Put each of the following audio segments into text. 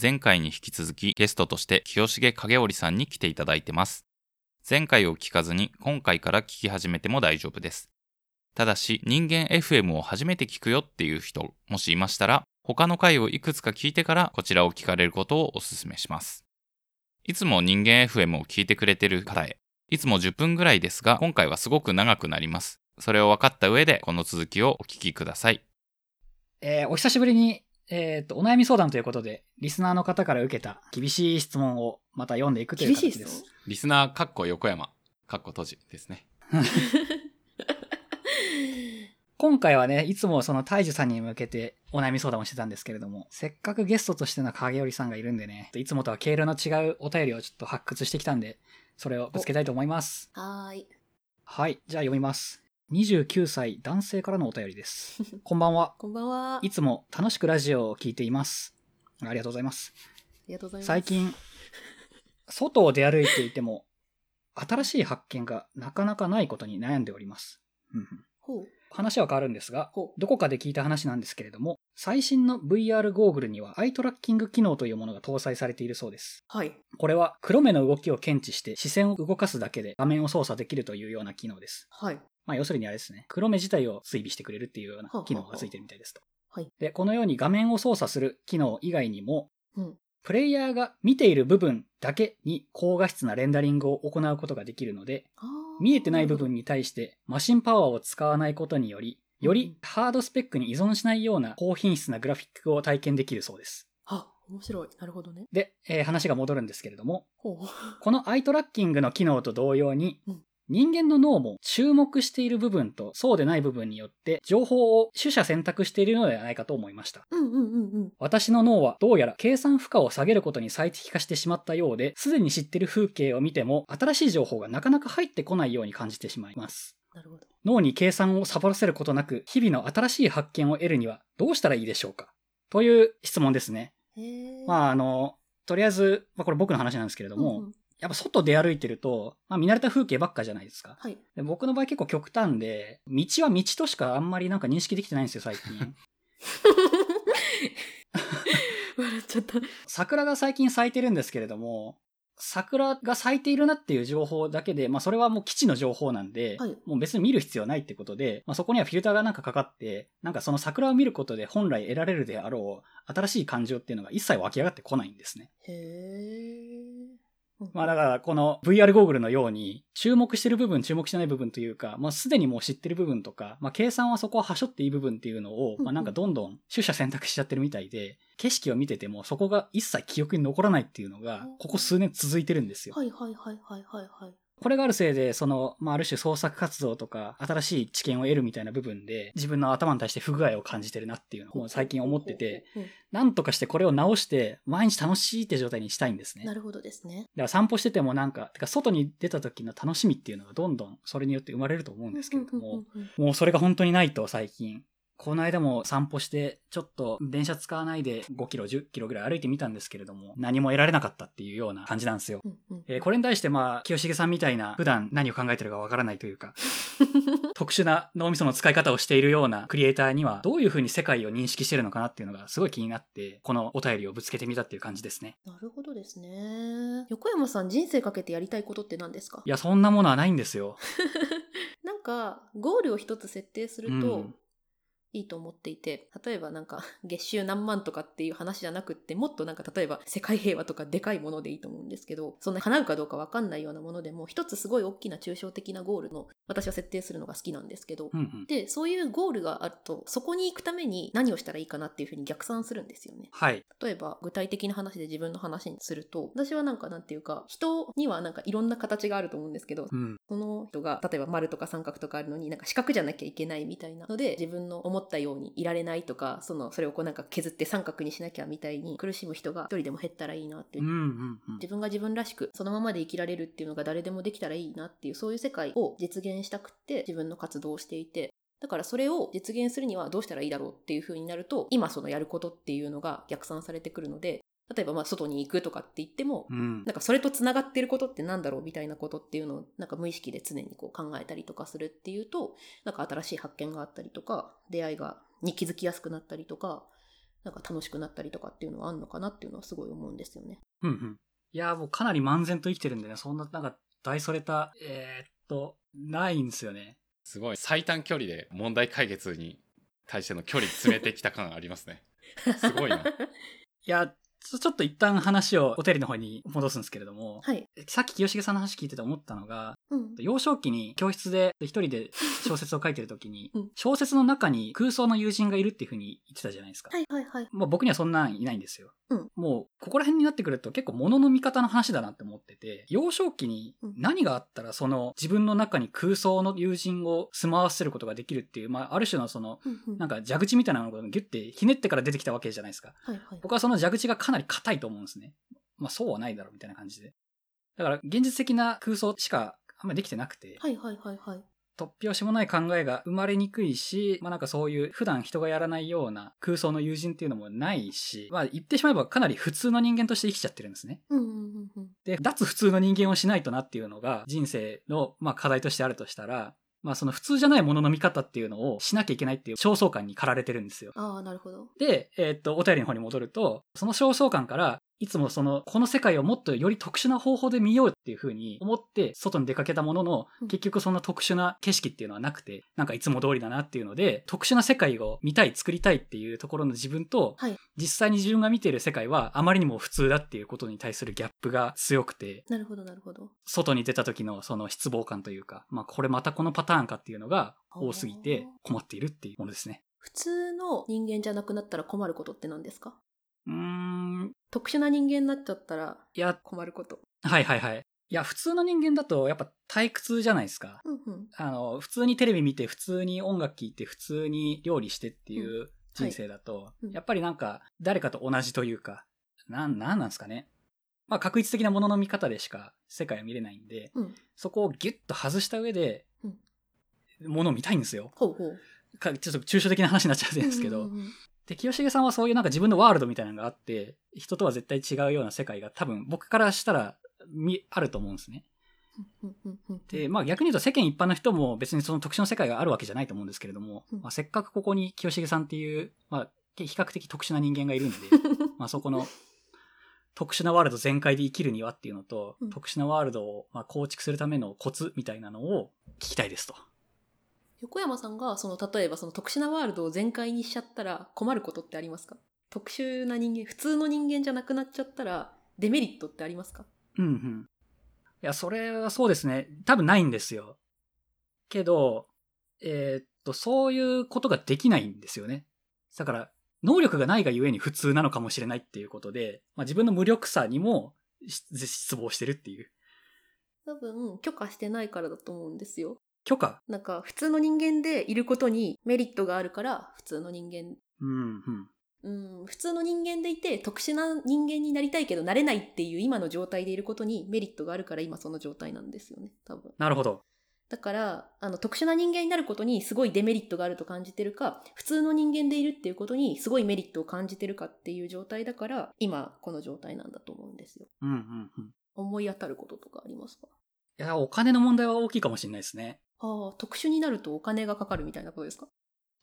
前回に引き続きゲストとして清重影織さんに来ていただいてます。前回を聞かずに今回から聞き始めても大丈夫です。ただし人間 FM を初めて聞くよっていう人もしいましたら他の回をいくつか聞いてからこちらを聞かれることをお勧めします。いつも人間 FM を聞いてくれてる方へ、いつも10分ぐらいですが今回はすごく長くなります。それを分かった上でこの続きをお聞きください。えーお久しぶりに、えっ、と、お悩み相談ということで、リスナーの方から受けた厳しい質問をまた読んでいくという厳しい質問？形です。リスナーかっこ横山かっこ閉じですね。今回はね、いつもその大樹さんに向けてお悩み相談をしてたんですけれども、せっかくゲストとしての影織さんがいるんでね、いつもとは経路の違うお便りをちょっと発掘してきたんで、それをぶつけたいと思います。はーい。はい、じゃあ読みます。29歳男性からのお便りです。こんばんは。こんばんは。いつも楽しくラジオを聞いています。ありがとうございます。ありがとうございます。最近、外を出歩いていても、新しい発見がなかなかないことに悩んでおります。うん。話は変わるんですがどこかで聞いた話なんですけれども、最新の VR ゴーグルにはアイトラッキング機能というものが搭載されているそうです。はい。これは黒目の動きを検知して視線を動かすだけで画面を操作できるというような機能です。はい。まあ要するにあれですね、黒目自体を追尾してくれるっていうような機能がついてるみたいですと。はい。で、このように画面を操作する機能以外にも、うん。プレイヤーが見ている部分だけに高画質なレンダリングを行うことができるので、見えてない部分に対してマシンパワーを使わないことにより、よりハードスペックに依存しないような高品質なグラフィックを体験できるそうです。あ、面白い。なるほどね。で、えー話が戻るんですけれども。このアイトラッキングの機能と同様にうん、人間の脳も注目している部分とそうでない部分によって情報を取捨選択しているのではないかと思いました。うんうんうんうん。私の脳はどうやら計算負荷を下げることに最適化してしまったようで、すでに知っている風景を見ても新しい情報がなかなか入ってこないように感じてしまいます。なるほど。脳に計算をサボらせることなく、日々の新しい発見を得るにはどうしたらいいでしょうか？という質問ですね。まあ、あの、とりあえず、まあ、これ僕の話なんですけれども、うんうんやっぱ外出歩いてると、まあ、見慣れた風景ばっかじゃないですか。はい。で僕の場合結構極端で、道は道としかあんまりなんか認識できてないんですよ、最近。笑っちゃった。桜が最近咲いてるんですけれども、桜が咲いているなっていう情報だけで、まあそれはもう基地の情報なんで、はいもう別に見る必要ないってことで、まあそこにはフィルターがなんかかかって、なんかその桜を見ることで本来得られるであろう新しい感情っていうのが一切湧き上がってこないんですね。へえ。まあだからこの VR ゴーグルのように注目してる部分注目してない部分というか、まあすでにもう知ってる部分とか、まあ計算はそこははしょっていい部分っていうのを、まあなんかどんどん取捨選択しちゃってるみたいで、景色を見ててもそこが一切記憶に残らないっていうのが、ここ数年続いてるんですよ。はいはいはいはいはいはい。これがあるせいで、その、まあある種創作活動とか新しい知見を得るみたいな部分で、自分の頭に対して不具合を感じてるなっていうのを最近思ってて、うん。なんとかしてこれを直して、毎日楽しいって状態にしたいんですね。なるほどですね。だから散歩しててもなんか、てか外に出た時の楽しみっていうのがどんどんそれによって生まれると思うんですけれども、もうそれが本当にないと最近。この間も散歩して、ちょっと電車使わないで5キロ、10キロぐらい歩いてみたんですけれども、何も得られなかったっていうような感じなんですよ。うんうんえーこれに対してまあ、清重さんみたいな普段何を考えてるかわからないというか、特殊な脳みその使い方をしているようなクリエイターにはどういうふうに世界を認識してるのかなっていうのがすごい気になって、このお便りをぶつけてみたっていう感じですね。なるほどですね。横山さん、人生かけてやりたいことって何ですか？いや、そんなものはないんですよ。なんか、ゴールを一つ設定するとうん、いいと思っていて、例えばなんか、月収何万とかっていう話じゃなくって、もっとなんか、例えば世界平和とかでかいものでいいと思うんですけど、そんな叶うかどうかわかんないようなものでも、一つすごい大きな抽象的なゴールの、私は設定するのが好きなんですけど、うんうん。で、そういうゴールがあると、そこに行くために何をしたらいいかなっていうふうに逆算するんですよね。はい。例えば具体的な話で自分の話にすると私はなんかなんていうか人にはなんかいろんな形があると思うんですけどうん。その人が例えば丸とか三角とかあるのになんか四角じゃなきゃいけないみたいなので自分の思ったようにいられないとかそのそれをこうなんか削って三角にしなきゃみたいに苦しむ人が一人でも減ったらいいなっていううんうんうん。自分が自分らしくそのままで生きられるっていうのが誰でもできたらいいなっていうそういう世界を実現したくって自分の活動をしていてだからそれを実現するにはどうしたらいいだろうっていう風になると今そのやることっていうのが逆算されてくるので例えばまあ外に行くとかって言ってもうんなんかそれとつながってることってなんだろうみたいなことっていうのをなんか無意識で常にこう考えたりとかするっていうとなんか新しい発見があったりとか出会いがに気づきやすくなったりとかなんか楽しくなったりとかっていうのはあるのかなっていうのはすごい思うんですよね。うんうん。いや、もうかなり漫然と生きてるんでね、そんな、なんか、大それた、えー、っと、ないんですよね。すごい最短距離で問題解決に対しての距離詰めてきた感ありますね。すごいな。いや、ちょっと一旦話をお便りの方に戻すんですけれども、はい。さっき清重さんの話聞いてて思ったのが、うん。幼少期に教室で一人で小説を書いてる時に、うん小説の中に空想の友人がいるっていう風に言ってたじゃないですか。はいはいはい。まあ僕にはそんなんいないんですよ。うんもう、ここら辺になってくると結構物の見方の話だなって思ってて、幼少期にうん何があったらその自分の中に空想の友人を住まわせることができるっていう、まあある種のその、うんうんなんか蛇口みたいなのがギュッてひねってから出てきたわけじゃないですか。はいはい。僕はその蛇口がかなり硬いと思うんですね。まあそうはないだろうみたいな感じで。だから現実的な空想しかあんまりできてなくて、はいはいはいはい。突拍子もない考えが生まれにくいし、まあなんかそういう普段人がやらないような空想の友人っていうのもないし、まあ言ってしまえばかなり普通の人間として生きちゃってるんですね。うんうんうんうん。で、脱普通の人間をしないとなっていうのが人生のまあ課題としてあるとしたら、まあその普通じゃないものの見方っていうのをしなきゃいけないっていう焦燥感に駆られてるんですよ。ああ、なるほど。で、えーっと、お便りの方に戻ると、その焦燥感から、いつもその、この世界をもっとより特殊な方法で見ようっていう風に思って、外に出かけたもののうん、結局そんな特殊な景色っていうのはなくて、なんかいつも通りだなっていうので、特殊な世界を見たい、作りたいっていうところの自分と、はい。実際に自分が見ている世界はあまりにも普通だっていうことに対するギャップが強くて、なるほどなるほど。外に出た時のその失望感というか、まあこれまたこのパターンかっていうのが多すぎて困っているっていうものですね。普通の人間じゃなくなったら困ることって何ですか？うーん、特殊な人間になっちゃったらいや、困ること。はいはいはい。いや、普通の人間だとやっぱ退屈じゃないですか。うんうん。あの、普通にテレビ見て、普通に音楽聴いて、普通に料理してっていう人生だと、はいうんやっぱりなんか、誰かと同じというか、なん、なんなんですかね。まあ、確一的なものの見方でしか世界は見れないんで、うん。そこをギュッと外した上で、ものを見たいんですよ。ほうほう。かちょっと抽象的な話になっちゃうんですけど、うんうんうんで、清重さんはそういうなんか自分のワールドみたいなのがあって、人とは絶対違うような世界が多分僕からしたらみあると思うんですね。で、まあ逆に言うと世間一般の人も別にその特殊な世界があるわけじゃないと思うんですけれども、うんまあせっかくここに清重さんっていう、まあ比較的特殊な人間がいるんで、まあそこの特殊なワールド全開で生きるにはっていうのと、うん特殊なワールドをまあ構築するためのコツみたいなのを聞きたいですと。横山さんがその例えばその特殊なワールドを全開にしちゃったら困ることってありますか？特殊な人間普通の人間じゃなくなっちゃったらデメリットってありますか？うんうん。いや、それはそうですね。多分ないんですよ。けど、えーっと、そういうことができないんですよね。だから、能力がないがゆえに普通なのかもしれないっていうことで、まあ、自分の無力さにもし失望してるっていう。多分許可してないからだと思うんですよ許可なんか普通の人間でいることにメリットがあるから普通の人間うん、うん。うん普通の人間でいて特殊な人間になりたいけどなれないっていう今の状態でいることにメリットがあるから今その状態なんですよね多分なるほど。だからあの特殊な人間になることにすごいデメリットがあると感じてるか普通の人間でいるっていうことにすごいメリットを感じてるかっていう状態だから今この状態なんだと思うんですようん、うん、うん。思い当たることとかありますか？いや、お金の問題は大きいかもしれないですね。ああ特殊になるとお金がかかるみたいなことですか？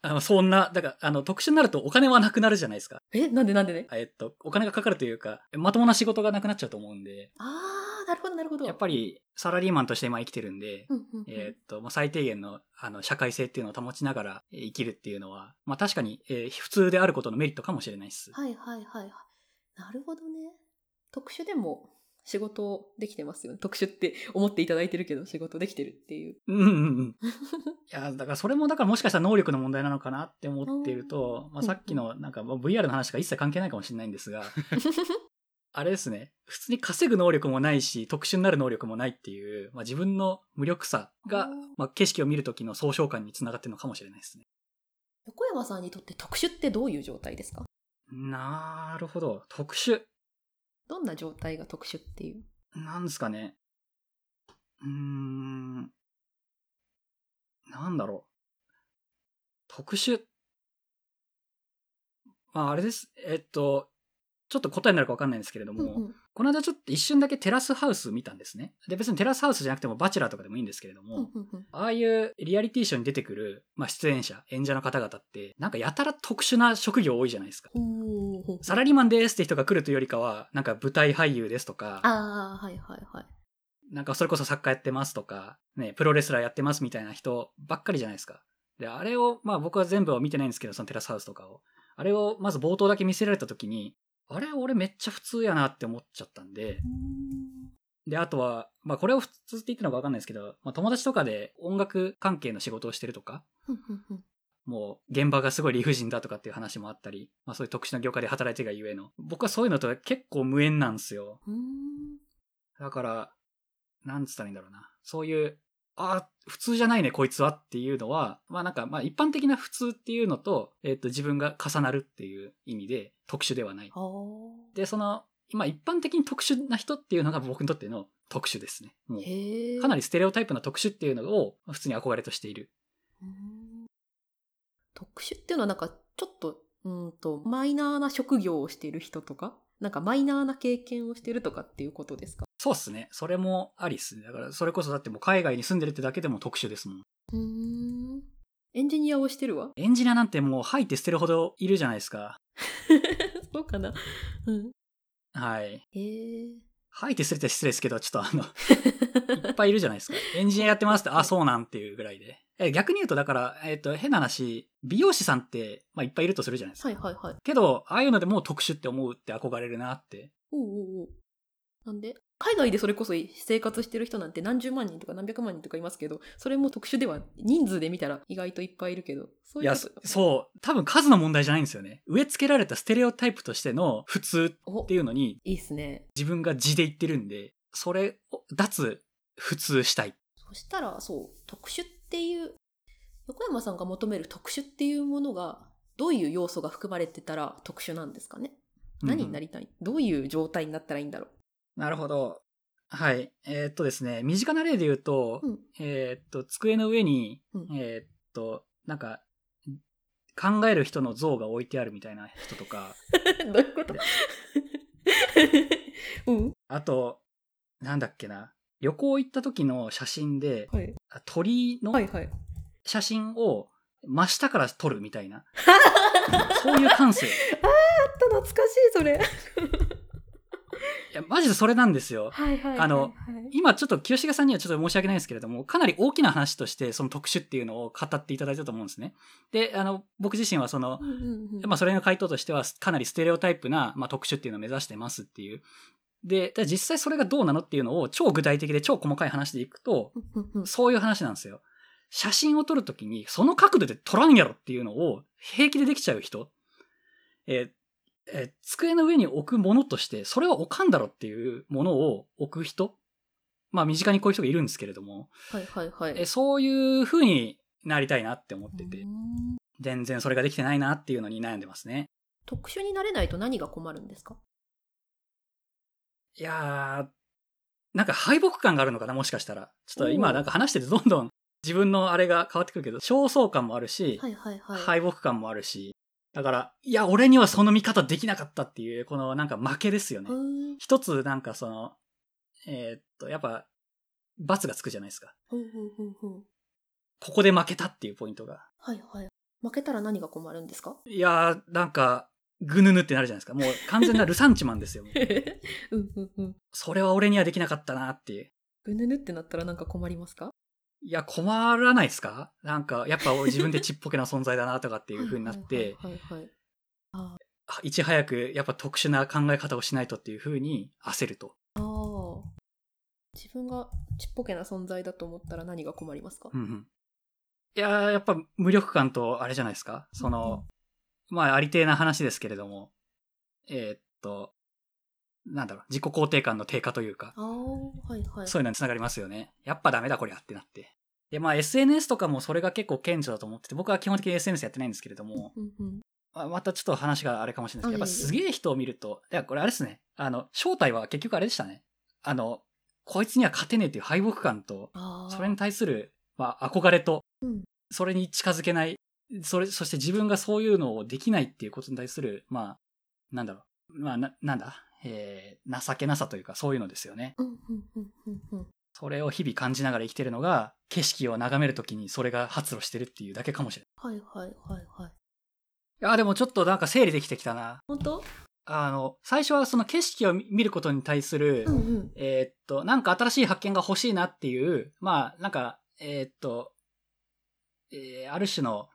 あのそんな、だから、あの、特殊になるとお金はなくなるじゃないですか。えなんでなんでね？えっと、お金がかかるというか、まともな仕事がなくなっちゃうと思うんで、ああなるほどなるほどやっぱりサラリーマンとして今生きてるんで、えーっと、まあ、最低限の、あの、社会性っていうのを保ちながらえー生きるっていうのは、まあ、確かに、えー普通であることのメリットかもしれないです。はいはいはいはい。なるほどね。特殊でも仕事できてますよね。特殊って思っていただいてるけど仕事できてるっていう。うんうんうん。いや、だからそれも、だからもしかしたら能力の問題なのかなって思っていると、まあ、さっきの、なんか、まあ VR の話が一切関係ないかもしれないんですが、あれですね。普通に稼ぐ能力もないし、特殊になる能力もないっていう、まあ、自分の無力さがまあ、景色を見るときの総称感につながってるのかもしれないですね。横山さんにとって特殊ってどういう状態ですか？なるほど。特殊。どんな状態が特殊っていう？なんですかね。うーん。なんだろう。特殊？まあ、あれです。えっと、ちょっと答えになるかわかんないんですけれども、うんうんこの間ちょっと一瞬だけテラスハウス見たんですね。で、別にテラスハウスじゃなくてもバチェラーとかでもいいんですけれども、ああいうリアリティショーに出てくる、まあ、出演者、演者の方々って、なんかやたら特殊な職業多いじゃないですか。サラリーマンですって人が来るというよりかは、なんか舞台俳優ですとか、ああ、はいはいはい。なんかそれこそ作家やってますとか、ね、プロレスラーやってますみたいな人ばっかりじゃないですか。で、あれを、まあ僕は全部は見てないんですけど、そのテラスハウスとかを。あれをまず冒頭だけ見せられた時に、あれ俺めっちゃ普通やなって思っちゃったんで、で、あとは、まあこれを普通って言ってるのかわかんないですけど、まあ友達とかで音楽関係の仕事をしてるとか、もう現場がすごい理不尽だとかっていう話もあったり、まあそういう特殊な業界で働いてるがゆえの。僕はそういうのとは結構無縁なんですよ。だから、なんつったらいいんだろうな。そういう、あ普通じゃないね、こいつはっていうのは、まあなんか、まあ一般的な普通っていうのと、えっ、と自分が重なるっていう意味で特殊ではない。あーで、その、今一般的に特殊な人っていうのが僕にとっての特殊ですね。もう。かなりステレオタイプな特殊っていうのを普通に憧れとしている。特殊っていうのはなんかちょっと、うーんと、マイナーな職業をしている人とか、なんかマイナーな経験をしてるとかっていうことですか？そうっすね。それもありっすね。だから、それこそだってもう海外に住んでるってだけでも特殊ですもん。うーん。エンジニアをしてるわ。エンジニアなんてもう吐いて捨てるほどいるじゃないですか。そうかな。うん。はい。へえ。吐いて捨てて失礼ですけど、ちょっとあの、いっぱいいるじゃないですか。エンジニアやってますって、あ、そうなんっていうぐらいで。え逆に言うと、だから、えっ、と、変な話、美容師さんって、まあ、いっぱいいるとするじゃないですか。はいはいはい。けど、ああいうのでもう特殊って思うって憧れるなって。おうおうおうなんで？海外でそれこそ生活してる人なんて何十万人とか何百万人とかいますけど、それも特殊では、人数で見たら意外といっぱいいるけど、そういや、そう。多分数の問題じゃないんですよね。植え付けられたステレオタイプとしての普通おっていうのに、いいっすね。自分が字で言ってるんで、それを脱普通したい。そしたら、そう、特殊っていう、横山さんが求める特殊っていうものが、どういう要素が含まれてたら特殊なんですかね？何になりりたい、どういう状態になったらいいんだろなるほど。はい。えーっとですね、身近な例で言うと、う。うん。えーっと、机の上に、うんえーっと、なんか、考える人の像が置いてあるみたいな人とか、どういうこと？うん。あと、なんだっけな、旅行行った時の写真で、はい。あ鳥のはいはい。写真を真下から撮るみたいな、そういう感性。い懐かしい、それ。や、マジでそれなんですよ。はいはいはいはい。あの今ちょっと清重さんにはちょっと申し訳ないですけれども、かなり大きな話としてその特殊っていうのを語っていただいたと思うんですね。で、あの、僕自身はそのう、んうんうん、まあそれの回答としてはかなりステレオタイプな、まあ、特殊っていうのを目指してますっていう。で、で実際それがどうなのっていうのを超具体的で超細かい話でいくと、そういう話なんですよ。写真を撮るときにその角度で撮らんやろっていうのを平気でできちゃう人。えーえー机の上に置くものとして、それは置かんだろっていうものを置く人？まあ身近にこういう人がいるんですけれども、はいはいはい。えそういう風になりたいなって思ってて全然それができてないなっていうのに悩んでますね。特殊になれないと何が困るんですか？いやー、なんか敗北感があるのかな、もしかしたら。ちょっと今なんか話しててどんどん自分のあれが変わってくるけど、焦燥感もあるし、はいはいはい。敗北感もあるし、だから、いや、俺にはその見方できなかったっていう、このなんか負けですよね一つなんかその、えーっと、やっぱ、罰がつくじゃないですか。ここで負けたっていうポイントが。はいはい。負けたら何が困るんですか？いやー、なんか、ぐぬぬってなるじゃないですか。もう完全なルサンチマンですよ。うんうんうん。それは俺にはできなかったなっていう。ぐぬぬってなったらなんか困りますか？いや、困らないですか？なんか、やっぱ俺自分でちっぽけな存在だなとかっていう風になって、はいち早くやっぱ特殊な考え方をしないとっていう風に焦ると。自分がちっぽけな存在だと思ったら何が困りますか？うんうん。いやー、やっぱ無力感とあれじゃないですか？その、まあ、ありてえな話ですけれども、えーっと、なんだろう、自己肯定感の低下というか、はいはい。そういうのにつながりますよね。やっぱダメだこりゃってなって。で、まあ SNS とかもそれが結構顕著だと思ってて、僕は基本的に SNS やってないんですけれども、うんうん。まあまたちょっと話があれかもしれないですけど、やっぱすげえ人を見ると、いや、これあれですね。あの、正体は結局あれでしたね。あの、こいつには勝てねえっていう敗北感と。それに対する、まあ、憧れと、うんそれに近づけない、それ、そして自分がそういうのをできないっていうことに対する、まあ、なんだろう、まあ、な、なんだ、えー、情けなさというかそういうのですよね。それを日々感じながら生きてるのが、景色を眺めるときにそれが発露してるっていうだけかもしれない。はいはいはいはい。いや、でもちょっとなんか整理できてきたな。本当？あの、最初はその景色を見ることに対する、うんうん。えーっと、なんか新しい発見が欲しいなっていう、まあ、なんか、えーっと、えーある種の、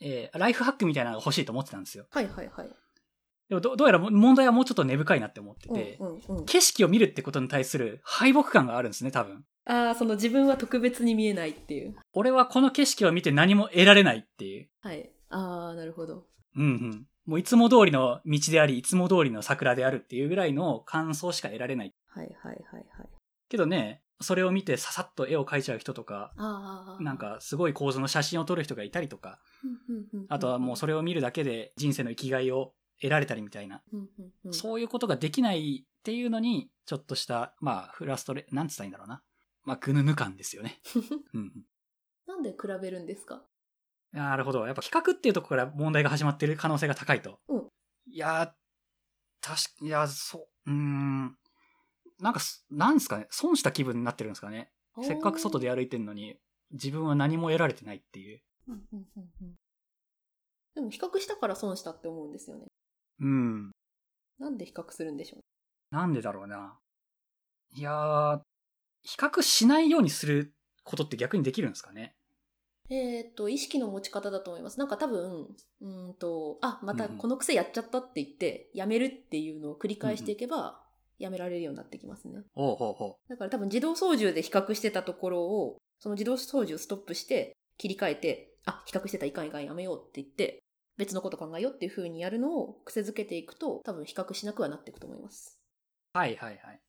えーライフハックみたいなのが欲しいと思ってたんですよ。はいはいはい。でもど、どうやら問題はもうちょっと根深いなって思ってて。景色を見るってことに対する敗北感があるんですね、多分。ああ、その自分は特別に見えないっていう。俺はこの景色を見て何も得られないっていう。はい。ああ、なるほど。うんうん。もういつも通りの道であり、いつも通りの桜であるっていうぐらいの感想しか得られない。はいはいはいはい。けどね、それを見てささっと絵を描いちゃう人とか、ああ。なん、かすごい構図の写真を撮る人がいたりとか、あとはもうそれ、れを見るだけで人生の生きがいを得られたりみたいな、うんうんうん、そういうことができないっていうのに、ちょっとした、まあ、フラストレ、なんつったらいいんだろうな。まあ、ぐぬぬ感ですよね。うんうん。なんで比べるんですか？なるほど。やっぱ比較っていうところから問題が始まっている可能性が高いと。うんいやー、確か、いや、そう、うーん。なんかす、なんですかね？損した気分になってるんですかね？せっかく外で歩いてんのに、自分は何も得られてないっていう。うんうんうんうんでも比較したから損したって思うんですよね。うん。なんで比較するんでしょう？なんでだろうな。いやー、比較しないようにすることって逆にできるんですかね？えーっと、意識の持ち方だと思います。なんか多分、うーんと、あ、またこの癖やっちゃったって言って、やめるっていうのを繰り返していけば、やめられるようになってきますね。おうほうほだから多分自動操縦で比較してたところを、その自動操縦をストップして、切り替えて、あ、比較してたいかんいかんやめようって言って、別のこと考えようっていう風にやるのを癖づけていくと、多分比較しなくはなっていくと思います。う。はいはいはい。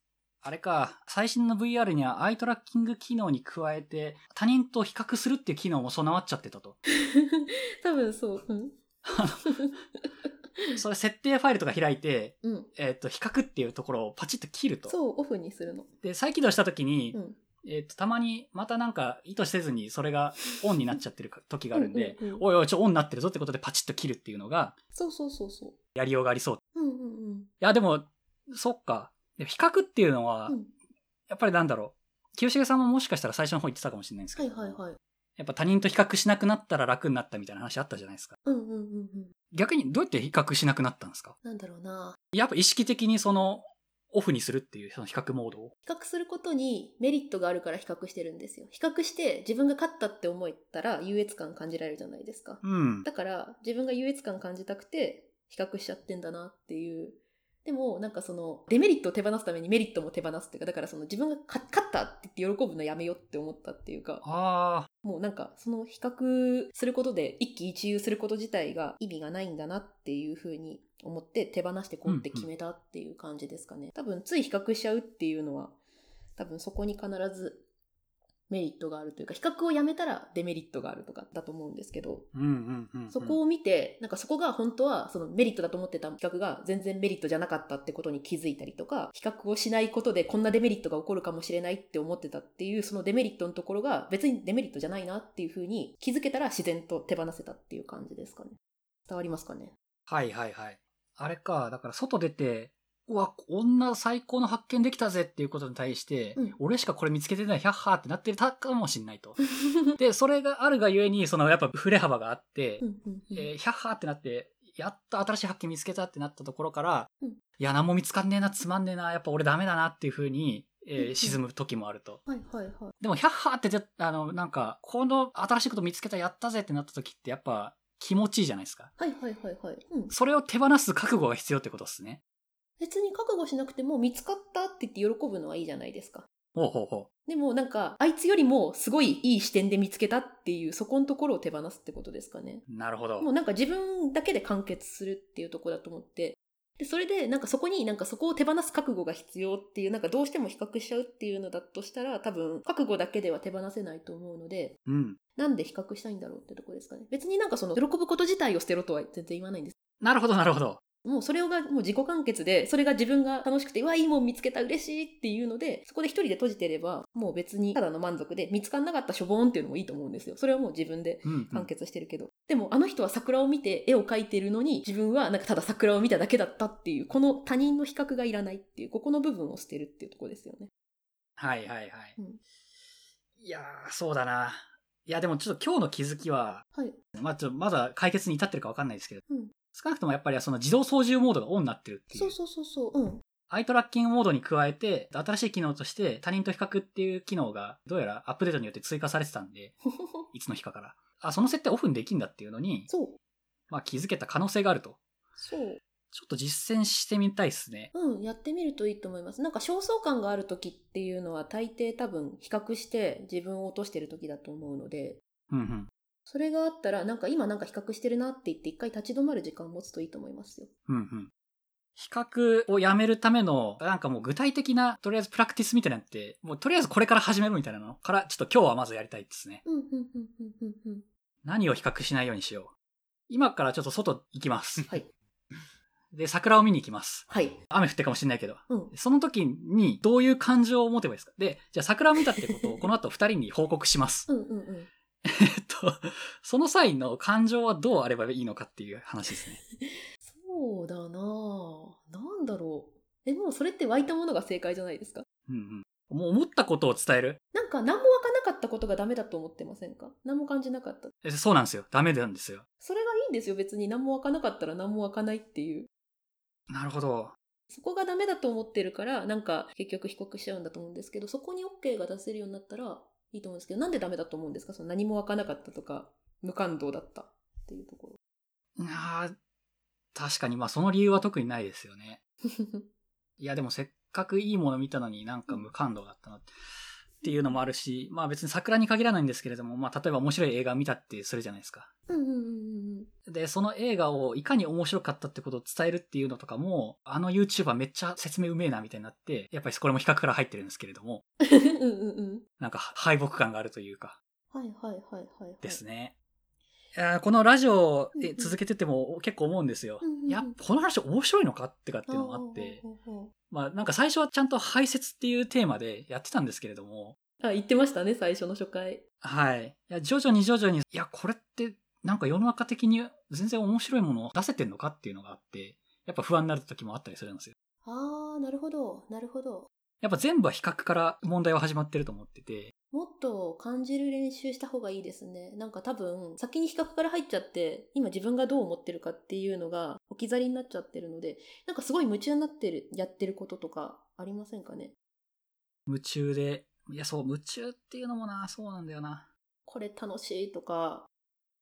あれか、最新の VR にはアイトラッキング機能に加えて、他人と比較するっていう機能も備わっちゃってたと。多分そう。うん。それ設定ファイルとか開いて、うん。えっ、と、比較っていうところをパチッと切ると。そう、オフにするの。で、再起動した時に、うん。えっ、と、たまにまたなんか意図せずにそれがオンになっちゃってる 時があるんでうんうんうん、おいおい、ちょ、オンになってるぞってことでパチッと切るっていうのが、そうそうそうそやりようがありそう。いう。うんうんうん。や、でも、そっか。で比較っていうのは、うんやっぱりなんだろう。清重さんももしかしたら最初の方言ってたかもしれないんですけはど、いはいはい。やっぱ他人と比較しなくなったら楽になったみたいな話あったじゃないですか。うんうんうんうん。逆にどうやって比較しなくなったんですか？なんだろうな。やっぱ意識的にその、オフにするっていうその比較モードを。比較することにメリットがあるから比較してるんですよ。比較して自分が勝ったって思ったら優越感感じられるじゃないですか。うん。だから自分が優越感感じたくて比較しちゃってんだなっていう。でもなんかそのデメリットを手放すためにメリットも手放すっていうか、だからその自分が勝勝ったって言って喜ぶのやめようって思ったっていうか、ああ、もうなんかその比較することで一喜一憂すること自体が意味がないんだなっていうふうに思って手放してこうって決めたっていう感じですかね。多分つい比較しちゃうっていうのは多分そこに必ずメリットがあるというか比較をやめたらデメリットがあるとかだと思うんですけど。そこを見てなんかそこが本当はそのメリットだと思ってた比較が全然メリットじゃなかったってことに気づいたりとか比較をしないことでこんなデメリットが起こるかもしれないって思ってたっていうそのデメリットのところが別にデメリットじゃないなっていうふうに気づけたら自然と手放せたっていう感じですかね伝わりますかね？はいはいはい。あれか、だから外出て、うわ、こんな最高の発見できたぜっていうことに対して、うん俺しかこれ見つけてない、ヒャッハーってなってたかもしんないと。で、それがあるがゆえに、そのやっぱ振れ幅があって、うんうんうんえーヒャッハーってなって、やっと新しい発見見つけたってなったところから、うんいや、何も見つかんねえな、つまんねえな、やっぱ俺ダメだなっていう風に、えー沈む時もあると。はいはいはいでも、ヒャッハーってで、あの、なんか、この新しいこと見つけた、やったぜってなった時って、やっぱ気持ちいいじゃないですか。はいはいはいはい、うん、それを手放す覚悟が必要ってことですね。別に覚悟しなくても見つかったって言って喜ぶのはいいじゃないですかほうほうほでもなんかあいつよりもすごいいい視点で見つけたっていうそこのところを手放すってことですかねう。なるほど。もうなんか自分だけで完結するっていうところだと思って、で、それでなんかそこになんかそこを手放す覚悟が必要っていう、なんかどうしても比較しちゃうっていうのだとしたら、多分覚悟だけでは手放せないと思うので、うん。なんで比較したいんだろうってところですかね。別になんかその喜ぶこと自体を捨てろとは全然言わないんです。なるほど、なるほど。もうそれがもう自己完結で、それが自分が楽しくて、うわ、いいもん見つけた、嬉しいっていうので、そこで一人で閉じてれば、もう別にただの満足で、見つかんなかったしょぼーんっていうのもいいと思うんですよ。それはもう自分でうんうん完結してるけど。でも、あの人は桜を見て絵を描いてるのに、自分はなんかただ桜を見ただけだったっていう、この他人の比較がいらないっていう、ここの部分を捨てるっていうところですよね。はいはいはい。うんいやー、そうだな。いや、でもちょっと今日の気づきは、はい。まあちょっとまだ解決に至ってるかわかんないですけど、うん少なくともやっぱりその自動操縦モードがオンになってるっていう。そうそうそうそう。うん。アイトラッキングモードに加えて、新しい機能として他人と比較っていう機能がどうやらアップデートによって追加されてたんで、いつの日かから。あ、その設定オフにできんだっていうのに、そう。まあ気づけた可能性があると。そう。ちょっと実践してみたいですね。うん、やってみるといいと思います。なんか焦燥感がある時っていうのは大抵多分比較して自分を落としてる時だと思うので、うんうん。それがあったらなんか今なんか比較してるなって言って一回立ち止まる時間を持つといいと思いますよ。うんうん。比較をやめるための、なんかもう具体的な、とりあえずプラクティスみたいなのって、もうとりあえずこれから始めるみたいなの？から、ちょっと今日はまずやりたいですね。うん、うん、うん、うん、うん、うん。何を比較しないようにしよう。今からちょっと外行きます。はい。で、桜を見に行きます。はい。雨降ってるかもしれないけど。うん。その時にどういう感情を持てばいいですか？で、じゃあ桜を見たってことをこの後二人に報告します。うん、うん、うん。えっと、その際の感情はどうあればいいのかっていう話ですね。そうだなぁ。なんだろう。え、もうそれって湧いたものが正解じゃないですか？うんうん。もう思ったことを伝える？なんか何も湧かなかったことがダメだと思ってませんか？何も感じなかった。えそうなんですよ。ダメなんですよ。それがいいんですよ。別に何も湧かなかったら何も湧かないっていう。なるほど。そこがダメだと思ってるから、なんか結局被告しちゃうんだと思うんですけど、そこに OK が出せるようになったらいいと思うんですけど、なんでダメだと思うんですか？その何も湧かなかったとか、無感動だったっていうとこあー確かに、まあその理由は特にないですよね。ろ。いや、でもせっかくいいもの見たのになんか無感動だったなっていうのもあるし、まあ別に桜に限らないんですけれども、まあ例えば面白い映画を見たってするじゃないですか。うんうんうんうん。で、その映画をいかに面白かったってことを伝えるっていうのとかも、あの YouTuber めっちゃ説明うめえなみたいになって、やっぱりこれも比較から入ってるんですけれども、うんうんうん。なんか敗北感があるというか、はいはいはいはい、はい。ですね。いこのラジオで続けてても結構思うんですようんうんう。んやこの話面白いのかってかっていうのがあって、まあなんか最初はちゃんと排泄っていうテーマでやってたんですけれども、うあ、言ってましたね、最初の初回。はい。いや、徐々に徐々に、いや、これってなんか世の中的に全然面白いものを出せてんのかっていうのがあって、やっぱ不安になる時もあったりするんですよ。あー、なるほど、なるほど。やっぱ全部は比較から問題は始まってると思ってて、もっと感じる練習した方がいいですね。なんか多分、先に比較から入っちゃって、今自分がどう思ってるかっていうのが置き去りになっちゃってるので、なんかすごい夢中になってる、やってることとかありませんかね？夢中で、いや、そう、夢中っていうのもな、そうなんだよな。これ楽しいとか、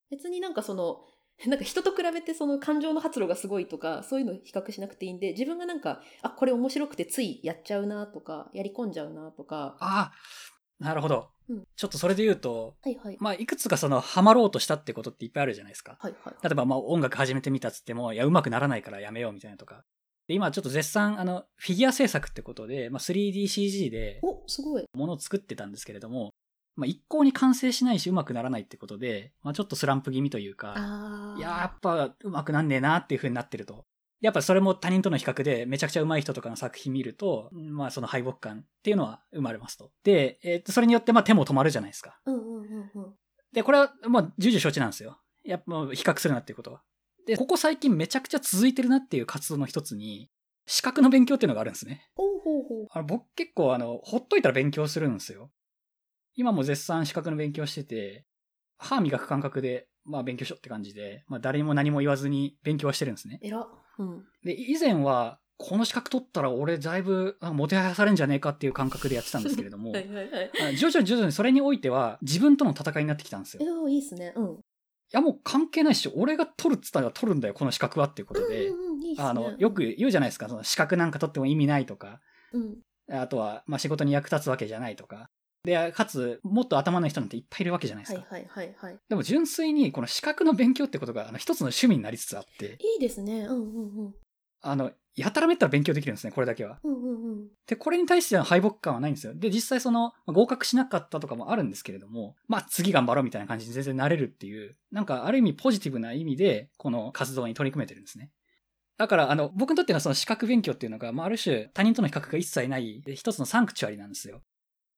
別になんかその、なんか人と比べてその感情の発露がすごいとか、そういうの比較しなくていいんで、自分がなんか、あ、これ面白くてついやっちゃうなとか、やり込んじゃうなとか、ああ、なるほど。うんちょっとそれで言うと、はいはい。まあ、いくつかその、ハマろうとしたってことっていっぱいあるじゃないですか。はいはい。例えば、まあ、音楽始めてみたっつっても、いや、うまくならないからやめようみたいなとか。で、今ちょっと絶賛、あの、フィギュア制作ってことで、まあ、3DCG でお、すごい。ものを作ってたんですけれども、まあ、一向に完成しないし、うまくならないってことで、まあ、ちょっとスランプ気味というか。いやーやっぱうまくなんねえなっていう風になってると。やっぱそれも他人との比較でめちゃくちゃ上手い人とかの作品見ると、まあその敗北感っていうのは生まれますと。で、えーとそれによってまあ手も止まるじゃないですか。うんうんうんうん。で、これはまあ重々承知なんですよ。やっぱ比較するなっていうことは。で、ここ最近めちゃくちゃ続いてるなっていう活動の一つに、資格の勉強っていうのがあるんですね。ほうほうほう。あの僕結構あの、ほっといたら勉強するんですよ。今も絶賛資格の勉強してて、歯磨く感覚で、まあ勉強しようって感じで、まあ誰にも何も言わずに勉強はしてるんですね。えら。うん。で、以前は、この資格取ったら俺だいぶあもてはやされんじゃねえかっていう感覚でやってたんですけれども、はいはいはい。あ徐々に徐々にそれにおいては自分との戦いになってきたんですよ。えいー、いいっすね。うん。やもう関係ないし、俺が取るっつったら取るんだよ、この資格はっていうことで、うんうんうん、いいっすね。あの、よく言うじゃないですか、その資格なんか取っても意味ないとか、うん。あとは、まあ仕事に役立つわけじゃないとか、で、かつ、もっと頭の人なんていっぱいいるわけじゃないですか。はいはいはいはい。でも純粋にこの資格の勉強ってことが、あの、一つの趣味になりつつあって、いいですね。うんうんうん。あの、やたらめったら勉強できるんですね、これだけは。うんうんうん。で、これに対しては敗北感はないんですよ。で、実際その、まあ合格しなかったとかもあるんですけれども、まあ次頑張ろうみたいな感じに全然なれるっていう、なんかある意味ポジティブな意味で、この活動に取り組めてるんですね。だから、あの、僕にとってのその資格勉強っていうのが、まあ、ある種他人との比較が一切ない一つのサンクチュアリなんですよ。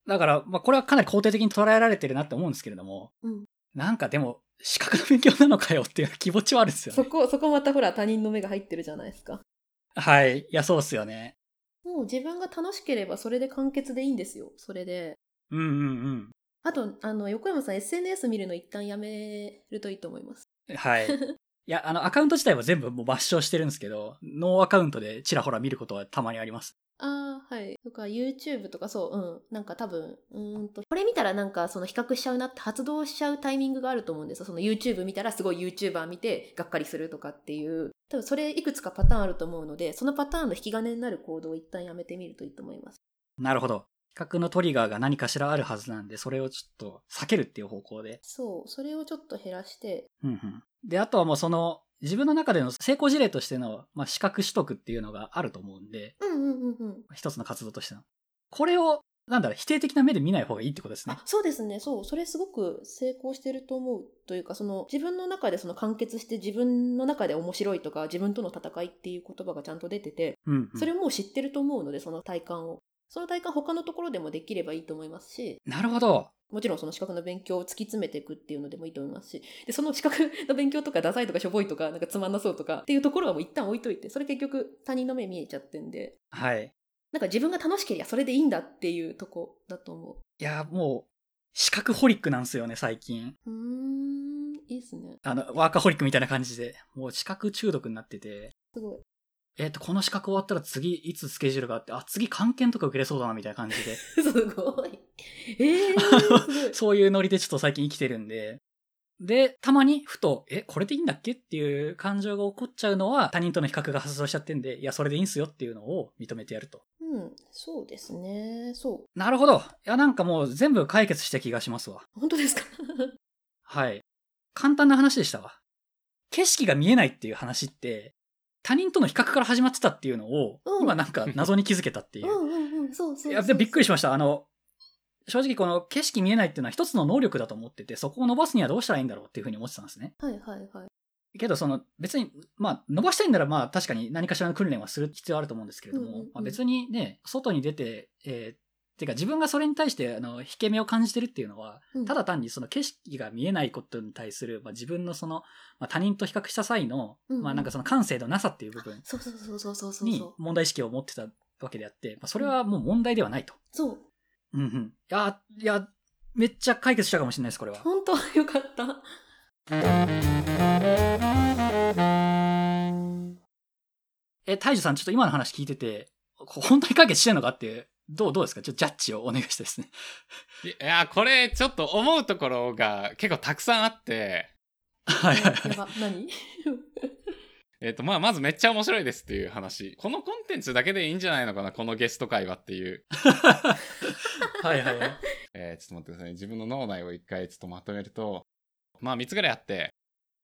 だから、まあ、これはかなり肯定的に捉えられてるなって思うんですけれども、うん。なんかでも、資格の勉強なのかよっていう気持ちはあるんですよね。そこ、そこまたほら他人の目が入ってるじゃないですか。はい。いや、そうっすよね。もう自分が楽しければそれで完結でいいんですよ。それで。うんうんうん。あと、あの、横山さん SNS 見るの一旦やめるといいと思います。はい。いや、あの、アカウント自体は全部もう抹消してるんですけど、ノーアカウントでちらほら見ることはたまにあります。ああ、はい。とか、YouTube とかそう、うん。なんか多分、うーんと、これ見たらなんかその比較しちゃうなって発動しちゃうタイミングがあると思うんですよ。その YouTube 見たらすごい YouTuber 見てがっかりするとかっていう。多分それいくつかパターンあると思うので、そのパターンの引き金になる行動を一旦やめてみるといいと思います。なるほど。比較のトリガーが何かしらあるはずなんで、それをちょっと避けるっていう方向で。そう、それをちょっと減らして、うんうん。で、あとはもうその、自分の中での成功事例としての、まあ、資格取得っていうのがあると思うんで、うんうんうんうん。一つの活動としての。これを、なんだろう、否定的な目で見ない方がいいってことですねあ。そうですねそうそれすごく成功してると思うというかその自分の中でその完結して自分の中で面白いとか自分との戦いっていう言葉がちゃんと出ててうん、うん。それをもう知ってると思うのでその体感をその体感他のところでもできればいいと思いますし。なるほど。もちろんその資格の勉強を突き詰めていくっていうのでもいいと思いますし。でその資格の勉強とかダサいとかしょぼいとかなんかつまんなそうとかっていうところはもう一旦置いといてそれ結局他人の目見えちゃってんで。はい。なんか自分が楽しければそれでいいんだっていうとこだと思いや、もう、資格ホリックなんですよね、最近。うんいいっすね。あの、ワーカホリックみたいな感じで、もう資格中毒になってて、すごいえっ、と、この資格終わったら次、いつスケジュールがあって、あ、次、関係とか受けれそうだな、みたいな感じで、すごい。えー、すごい。そういうノリでちょっと最近生きてるんで、で、たまに、ふと、え、これでいいんだっけっていう感情が起こっちゃうのは、他人との比較が発動しちゃってんで、いや、それでいいんすよっていうのを認めてやると。うん、そうですね。そう。なるほど。いや、なんかもう全部解決した気がしますわ。本当ですか？はい。簡単な話でしたわ。景色が見えないっていう話って、他人との比較から始まってたっていうのを、うん今なんか謎に気づけたっていうう。んうんうん、そうそういや、でびっくりしました。あの、正直この景色見えないっていうのは一つの能力だと思ってて、そこを伸ばすにはどうしたらいいんだろうっていうふうに思ってたんですね。はいはいはい。けど、その別に、まあ、伸ばしたいんならまあ確かに何かしらの訓練はする必要あると思うんですけれども、うんうんうんまあ、別にね、外に出て、えーてか自分がそれに対して、あの、引け目を感じてるっていうのは、うんただ単にその景色が見えないことに対する、まあ、自分のその、まあ、他人と比較した際の、うんうんまあなんかその感性のなさっていう部分そうそうそうそうそうそうにそう。問題意識を持ってたわけであって、まあ、それはもう問題ではないと。そう。うんうん。いや、いや、めっちゃ解決したかもしれないです、これは。本当よかった。え、大樹さん、ちょっと今の話聞いてて、こ本当に解決してんのかっていう、どう、どうですか？ちょっとジャッジをお願いしたいですね。いや、これちょっと思うところが結構たくさんあって、はいはいはい。何？えっ、と、まあ、まずめっちゃ面白いですっていう話。このコンテンツだけでいいんじゃないのかな、このゲスト会話っていう。は いはいはい。えーちょっと待ってくださいね。自分の脳内を一回ちょっとまとめると、まあ3つぐらいあって、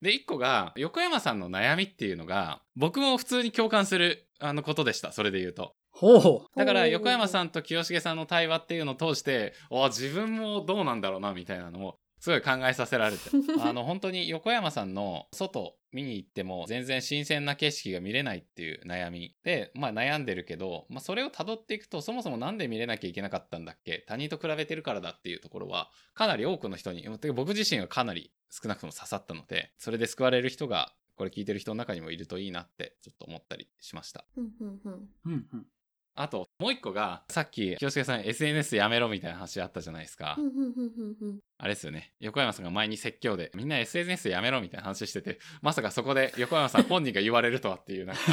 で、1個が、横山さんの悩みっていうのが、僕も普通に共感するあのことでした。それで言うと。ほうほだから横山さん。んと清重さんの対話っていうのを通して、あ自分もどうなんだろうな、みたいなのも、すごい考えさせられて。あの、本当に横山さんの外見に行っても全然新鮮な景色が見れないっていう悩みで、まあ悩んでるけど、まあそれを辿っていくとそもそもなんで見れなきゃいけなかったんだっけ？他人と比べてるからだっていうところはかなり多くの人に、僕自身はかなり少なくとも刺さったので、それで救われる人がこれ聞いてる人の中にもいるといいなってちょっと思ったりしました。うんうんうん。う。うんうん。あと、もう一個が、さっき、清介さん SNS やめろみたいな話あったじゃないですか。あれですよね。横山さんが前に説教で、みんな SNS やめろみたいな話してて、まさかそこで横山さん本人が言われるとはっていう、なんか、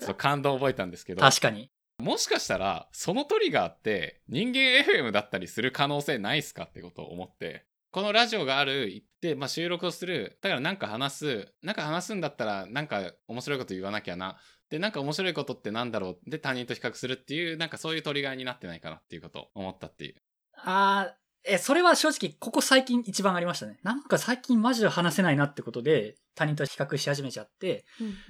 ちょっと感動を覚えたんですけど、確かに。もしかしたら、そのトリガーって人間 FM だったりする可能性ないっすかってことを思って、このラジオがある、行って、まあ、収録をする。だからなんか話す。なんか話すんだったら、なんか面白いこと言わなきゃな。で、なんか面白いことってなんだろう？で、他人と比較するっていう、なんかそういうトリガーになってないかなっていうことを思ったっていう。あー、え、それは正直、ここ最近一番ありましたね。なんか最近マジで話せないなってことで、他人と比較し始めちゃって、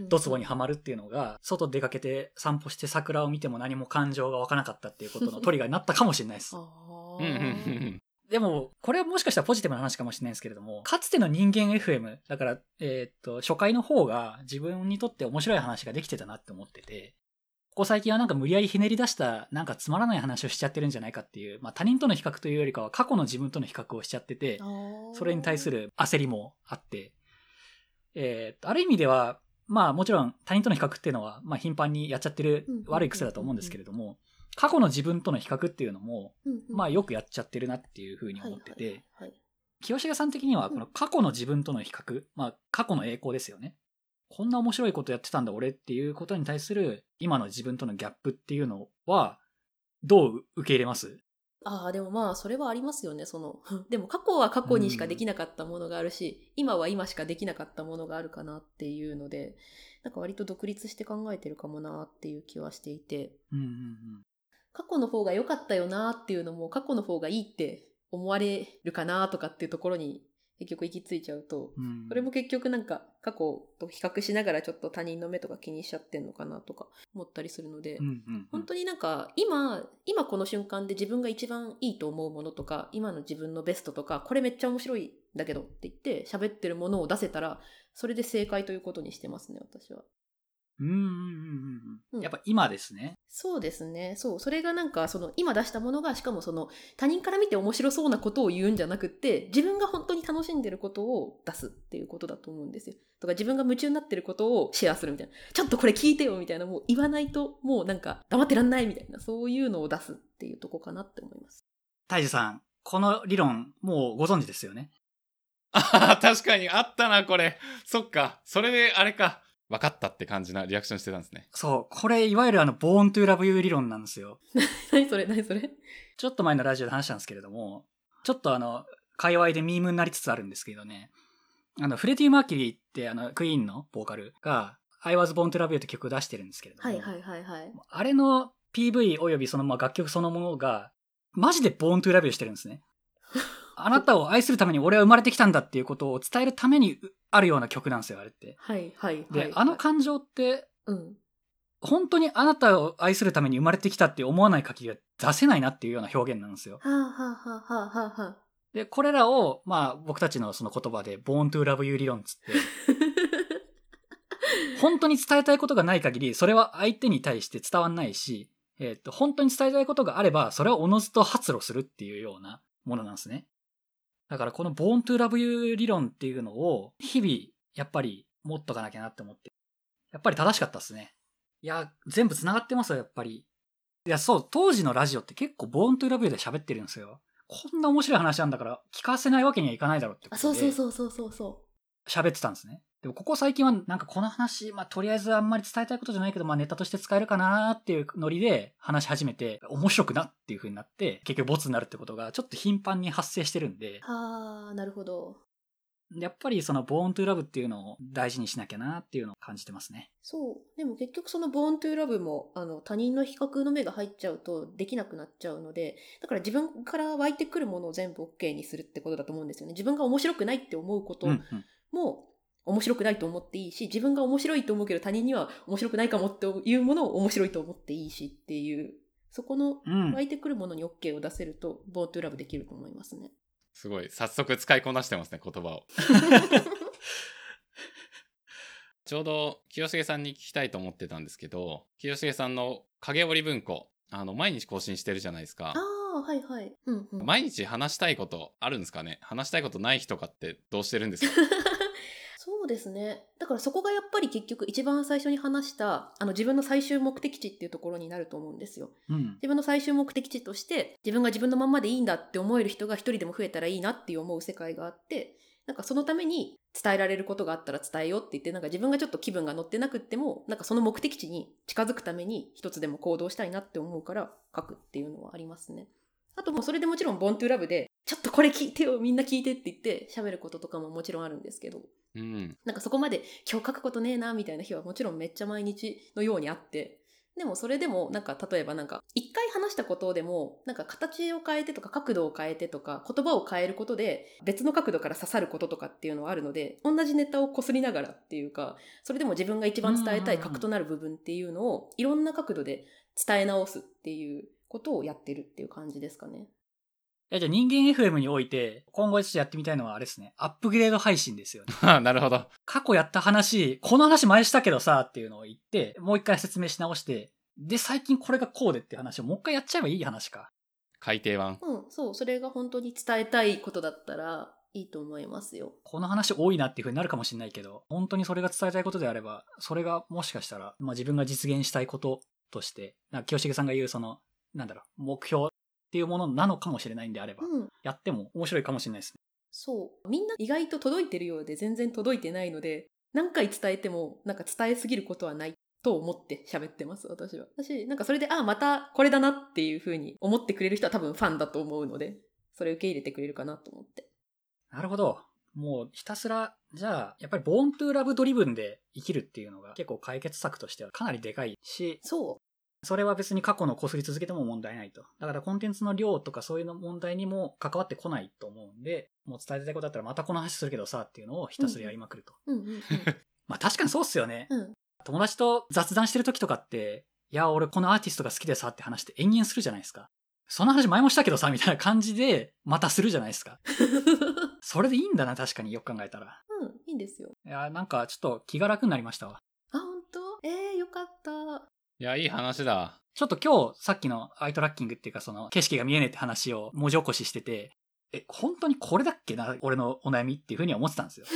ドツボにはまるっていうのが、外出かけて散歩して桜を見ても何も感情が湧かなかったっていうことのトリガーになったかもしれないです。あうんうんうんうーん。でも、これはもしかしたらポジティブな話かもしれないですけれども、かつての人間 FM、だから、えーっと、初回の方が自分にとって面白い話ができてたなって思ってて、ここ最近はなんか無理やりひねり出した、なんかつまらない話をしちゃってるんじゃないかっていう、まあ他人との比較というよりかは過去の自分との比較をしちゃってて、それに対する。る焦りもあって、えーある意味では、まあもちろん他人との比較っていうのは、まあ頻繁にやっちゃってる悪い癖だと思うんですけれども、過去の自分との比較っていうのも、まあよくやっちゃってるなっていうふうに思ってて、はいはいはい清重さん的には、うんこの過去の自分との比較、まあ過去の栄光ですよね。こんな面白いことやってたんだ俺っていうことに対する今の自分とのギャップっていうのは、どう受け入れます？ああ、でもまあ、それはありますよね。その、でも過去は過去にしかできなかったものがあるし、今は今しかできなかったものがあるかなっていうので、なんか割と独立して考えてるかもなっていう気はしていて、うんうんうん。過去の方が良かったよなっていうのも、過去の方がいいって思われるかなとかっていうところに結局行き着いちゃうと、うん。それも結局なんか過去と比較しながらちょっと他人の目とか気にしちゃってんのかなとか思ったりするので、うんうんうん。本当になんか今今この瞬間で自分が一番いいと思うものとか今の自分のベストとかこれめっちゃ面白いんだけどって言って喋ってるものを出せたらそれで正解ということにしてますね私はうんうんうんうんう。うんんやっぱ今ですね。そうですねそうそれがなんかその今出したものがしかもその他人から見て面白そうなことを言うんじゃなくって自分が本当に楽しんでることを出すっていうことだと思うんですよとか自分が夢中になってることをシェアするみたいなちょっとこれ聞いてよみたいなもう言わないともうなんか黙ってらんないみたいなそういうのを出すっていうとこかなって思います大樹さん、この理論、もうご存知ですよね？ああ、確かにあったな、これ。そっか。それで、あれか。分かったって感じなリアクションしてたんですね。そう。これ、いわゆるあの、born to love you 理論なんですよ。何それ何それ？ちょっと前のラジオで話したんですけれども、ちょっとあの、界隈でミームになりつつあるんですけどね。あの、フレディ・マーキュリーって、あの、クイーンのボーカルが、I was born to love you って曲を出してるんですけれども、はいはいはいはいあれの PV およびそのまあ楽曲そのものが、マジで born to love you してるんですね。あなたを愛するために俺は生まれてきたんだっていうことを伝えるためにあるような曲なんですよ、あれって。はいはいで、はいあの感情って、うん本当にあなたを愛するために生まれてきたって思わない限りは出せないなっていうような表現なんですよ。はあはあはあはあはあはあで、これらを、まあ僕たちのその言葉で born to love you 理論つって、本当に伝えたいことがない限り、それは相手に対して伝わんないし、えっ、と、本当に伝えたいことがあれば、それをおのずと発露するっていうようなものなんですね。だからこの born to love you 理論っていうのを、日々、やっぱり持っとかなきゃなって思って。やっぱり正しかったですね。いや、全部繋がってますよ、やっぱり。いや、そう、当時のラジオって結構 born to love you で喋ってるんですよ。こんな面白い話なんだから、聞かせないわけにはいかないだろうってこあそうとで。そうそうそうそうそ喋ってたんですね。でもここ最近はなんかこの話、まあとりあえずあんまり伝えたいことじゃないけど、まあネタとして使えるかなっていうノリで話し始めて、面白くなっていう風になって、結局ボツになるってことがちょっと頻繁に発生してるんであなるほどやっぱりそのボーントゥーラブっていうのを大事にしなきゃなっていうのを感じてますね。そうでも結局その「ボーントゥーラブもあの他人の比較の目が入っちゃうとできなくなっちゃうのでだから自分から湧いてくるものを全部 OK にするってことだと思うんですよね自分が面白くないって思うことうんうん。も面白くないと思っていいし自分が面白いと思うけど他人には面白くないかもっていうものを面白いと思っていいしっていうそこのうん湧。いてくるものに OK を出せるとボーントゥーラブできると思いますね。すごい。早速使いこなしてますね、言葉を。ちょうど清重さんに聞きたいと思ってたんですけど、清重さんの影織文庫、あの、毎日更新してるじゃないですかあ。あはいはい。うんうん、毎日話したいことあるんですかね？話したいことない日とかってどうしてるんですか？そうですね。だからそこがやっぱり結局一番最初に話したあの自分の最終目的地っていうところになると思うんですよ。うん。自分の最終目的地として自分が自分のまんまでいいんだって思える人が一人でも増えたらいいなっていう思う世界があってなんかそのために伝えられることがあったら伝えようって言ってなんか自分がちょっと気分が乗ってなくってもなんかその目的地に近づくために一つでも行動したいなって思うから書くっていうのはありますね。あともうそれでもちろんボントゥーラブでちょっとこれ聞いてよみんな聞いてって言って喋ることとかももちろんあるんですけどうん。なんかそこまで今日書くことねえなみたいな日はもちろんめっちゃ毎日のようにあってでもそれでもなんか例えばなんか一回話したことでもなんか形を変えてとか角度を変えてとか言葉を変えることで別の角度から刺さることとかっていうのはあるので同じネタをこすりながらっていうかそれでも自分が一番伝えたい核となる部分っていうのをいろんな角度で伝え直すっていうことをやってるっていう感じですかね。や、じゃあ人間 FM において、今後ちょっとやってみたいのはあれですね。アップグレード配信ですよね。なるほど。過去やった話、この話前したけどさ、っていうのを言って、もう一回説明し直して、で、最近これがこうでって話をもう一回やっちゃえばいい話か。改訂版。うん、そう、それが本当に伝えたいことだったらいいと思いますよ。この話多いなっていう風になるかもしれないけど、本当にそれが伝えたいことであれば、それがもしかしたら、まあ自分が実現したいこととして、なんか清重さんが言うその、なんだろう、目標っていうものなのかもしれないんであれば、うん。やっても面白いかもしれないですね。そう。みんな意外と届いてるようで全然届いてないので、何回伝えても、なんか伝えすぎることはないと思って喋ってます、私は。私、なんかそれで、あ、またこれだなっていう風に思ってくれる人は多分ファンだと思うので、それ受け入れてくれるかなと思って。なるほど。もうひたすら、じゃあ、やっぱりボーントゥーラブドリブンで生きるっていうのが結構解決策としてはかなりでかいし、そそれは別に過去のこすり続けても問題ないと。だからコンテンツの量とかそういうの問題にも関わってこないと思うんで、もう伝えたいことだったらまたこの話するけどさっていうのをひたすらやりまくると。まあ確かにそうっすよね。うん。うん。友達と雑談してる時とかって、いや、俺このアーティストが好きでさって話して延々するじゃないですか。その話前もしたけどさ、みたいな感じで、またするじゃないですか。それでいいんだな、確かによく考えたら。うん、いいんですよ。いや、なんかちょっと気が楽になりましたわ。あ、本当？えー、よかった。いや、いい話だ。ちょっと今日さっきのアイトラッキングっていうかその景色が見えねえって話を文字起こししてて、え、本当にこれだっけな俺のお悩みっていうふうには思ってたんですよ。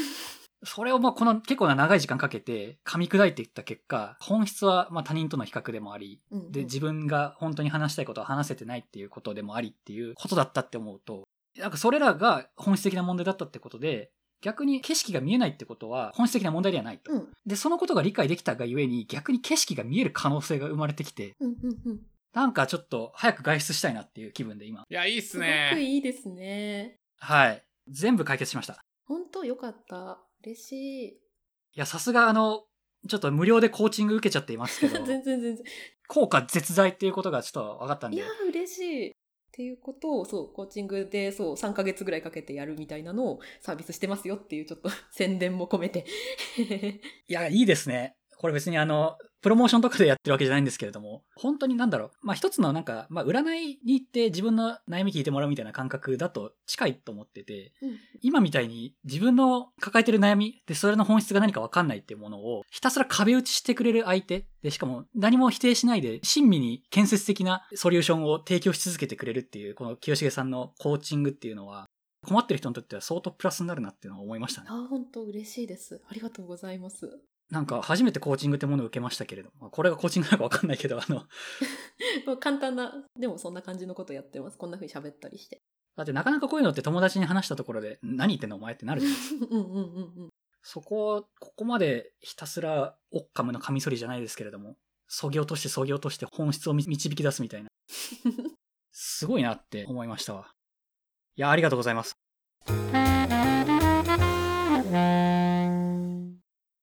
それをまあこの結構な長い時間かけて噛み砕いていった結果、本質はまあ他人との比較でもあり、うんうんで、自分が本当に話したいことを話せてないっていうことでもありっていうことだったって思うと、なんかそれらが本質的な問題だったってことで、逆に景色が見えないってことは本質的な問題ではないと。うん。で、そのことが理解できたがゆえに逆に景色が見える可能性が生まれてきて、うんうんうん。なんかちょっと早く外出したいなっていう気分で今。いや、いいっすすごくね。いいですね。はい。全部解決しました。本当よかった。嬉しい。いや、さすがあの、ちょっと無料でコーチング受けちゃっていますけど、全然全然。効果絶大っていうことがちょっと分かったんでいや、、嬉しい。っていうことを、そう、コーチングで、そう、3ヶ月ぐらいかけてやるみたいなのをサービスしてますよっていう、ちょっと 宣伝も込めて。いや、いいですね。これ別にあの、プロモーションとかでやってるわけじゃないんですけれども、本当になんだろう。まあ一つのなんか、まあ占いに行って自分の悩み聞いてもらうみたいな感覚だと近いと思ってて、うん今みたいに自分の抱えてる悩みでそれの本質が何か分かんないっていうものをひたすら壁打ちしてくれる相手でしかも何も否定しないで親身に建設的なソリューションを提供し続けてくれるっていうこの清重さんのコーチングっていうのは困ってる人にとっては相当プラスになるなっていうのを思いましたね。あ、本当嬉しいです。ありがとうございます。なんか初めてコーチングってものを受けましたけれども、これがコーチングなのか分かんないけど、あの、まあ簡単な、でもそんな感じのことやってます。こんな風に喋ったりして。だってなかなかこういうのって友達に話したところで何言ってんのお前ってなるじゃないですか。うんうんうんうん。そこを、ここまでひたすらオッカムのカミソリじゃないですけれども、そぎ落としてそぎ落として本質をみ導き出すみたいな。すごいなって思いましたわ。いや、ありがとうございます。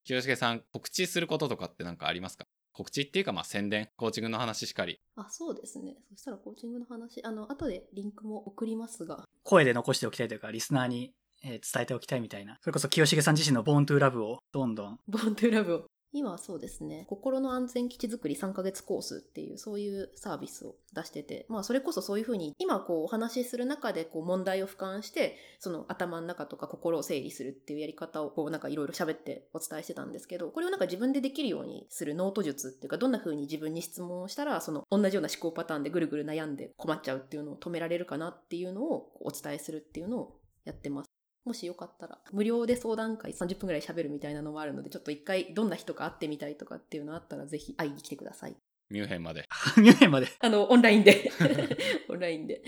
清重さん、告知することとかってなんかありますか？告知っていうか、まあ宣伝、コーチングの話しかり。あ、そうですね。そしたらコーチングの話、あの、後でリンクも送りますが。声で残しておきたいというか、リスナーに、えー伝えておきたいみたいな。それこそ清重さん自身のボーントゥーラブをどんどん。ボーントゥーラブを。今はそうですね、心の安全基地づくり3ヶ月コースっていう、そういうサービスを出してて、まあ、それこそそういうふうに、今こう、お話しする中で、こう、問題を俯瞰して、その頭の中とか心を整理するっていうやり方を、こう、なんかいろいろ喋ってお伝えしてたんですけど、これをなんか自分でできるようにするノート術っていうか、どんなふうに自分に質問をしたら、その、同じような思考パターンでぐるぐる悩んで困っちゃうっていうのを止められるかなっていうのをお伝えするっていうのをやってます。もしよかったら、無料で相談会30分ぐらい喋るみたいなのもあるので、ちょっと一回どんな人か会ってみたいとかっていうのあったら、ぜひ会いに来てください。ミュンヘンまで。ミュンヘンまで。いあの、オンラインで。オンラインで。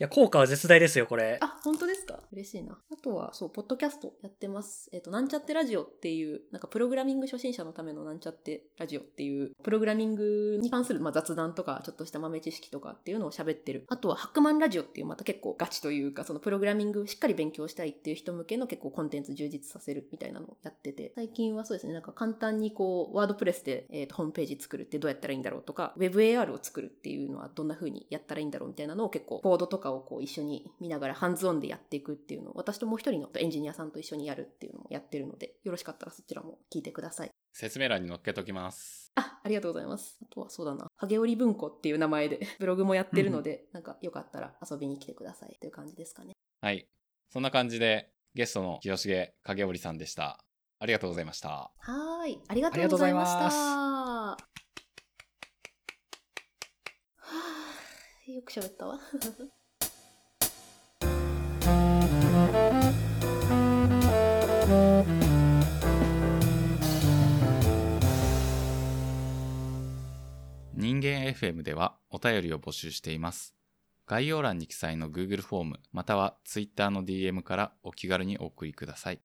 いや、効果は絶大ですよ、これ。あ、本当ですか？嬉しいな。あとは、そう、ポッドキャストやってます。えっ、と、なんちゃってラジオっていう、なんかプログラミング初心者のためのなんちゃってラジオっていう、プログラミングに関する、まあ、雑談とか、ちょっとした豆知識とかっていうのを喋ってる。あとは、ハックマンラジオっていう、また結構ガチというか、そのプログラミングしっかり勉強したいっていう人向けの結構コンテンツ充実させるみたいなのをやってて、最近はそうですね、なんか簡単にこう、ワードプレスで、えーとホームページ作るってどうやったらいいんだろうとか、WebAR を作るっていうのはどんな風にやったらいいんだろうみたいなのを結構、コードとかをこう一緒に見ながらハンズオンでやっていくっていうのを私ともう一人のエンジニアさんと一緒にやるっていうのもやってるのでよろしかったらそちらも聞いてください。説明欄に載っけときます。あありがとうございます。あとはそうだな。影織文庫っていう名前で ブログもやってるのでなんかよかったら遊びに来てくださいという感じですかね。はい。そんな感じで、ゲストの清重影織さんでした。ありがとうございました。はーい。ありがとうございました。よく喋ったわ人間 FM ではお便りを募集しています。概要欄に記載の Google フォームまたは Twitter の DM からお気軽にお送りください。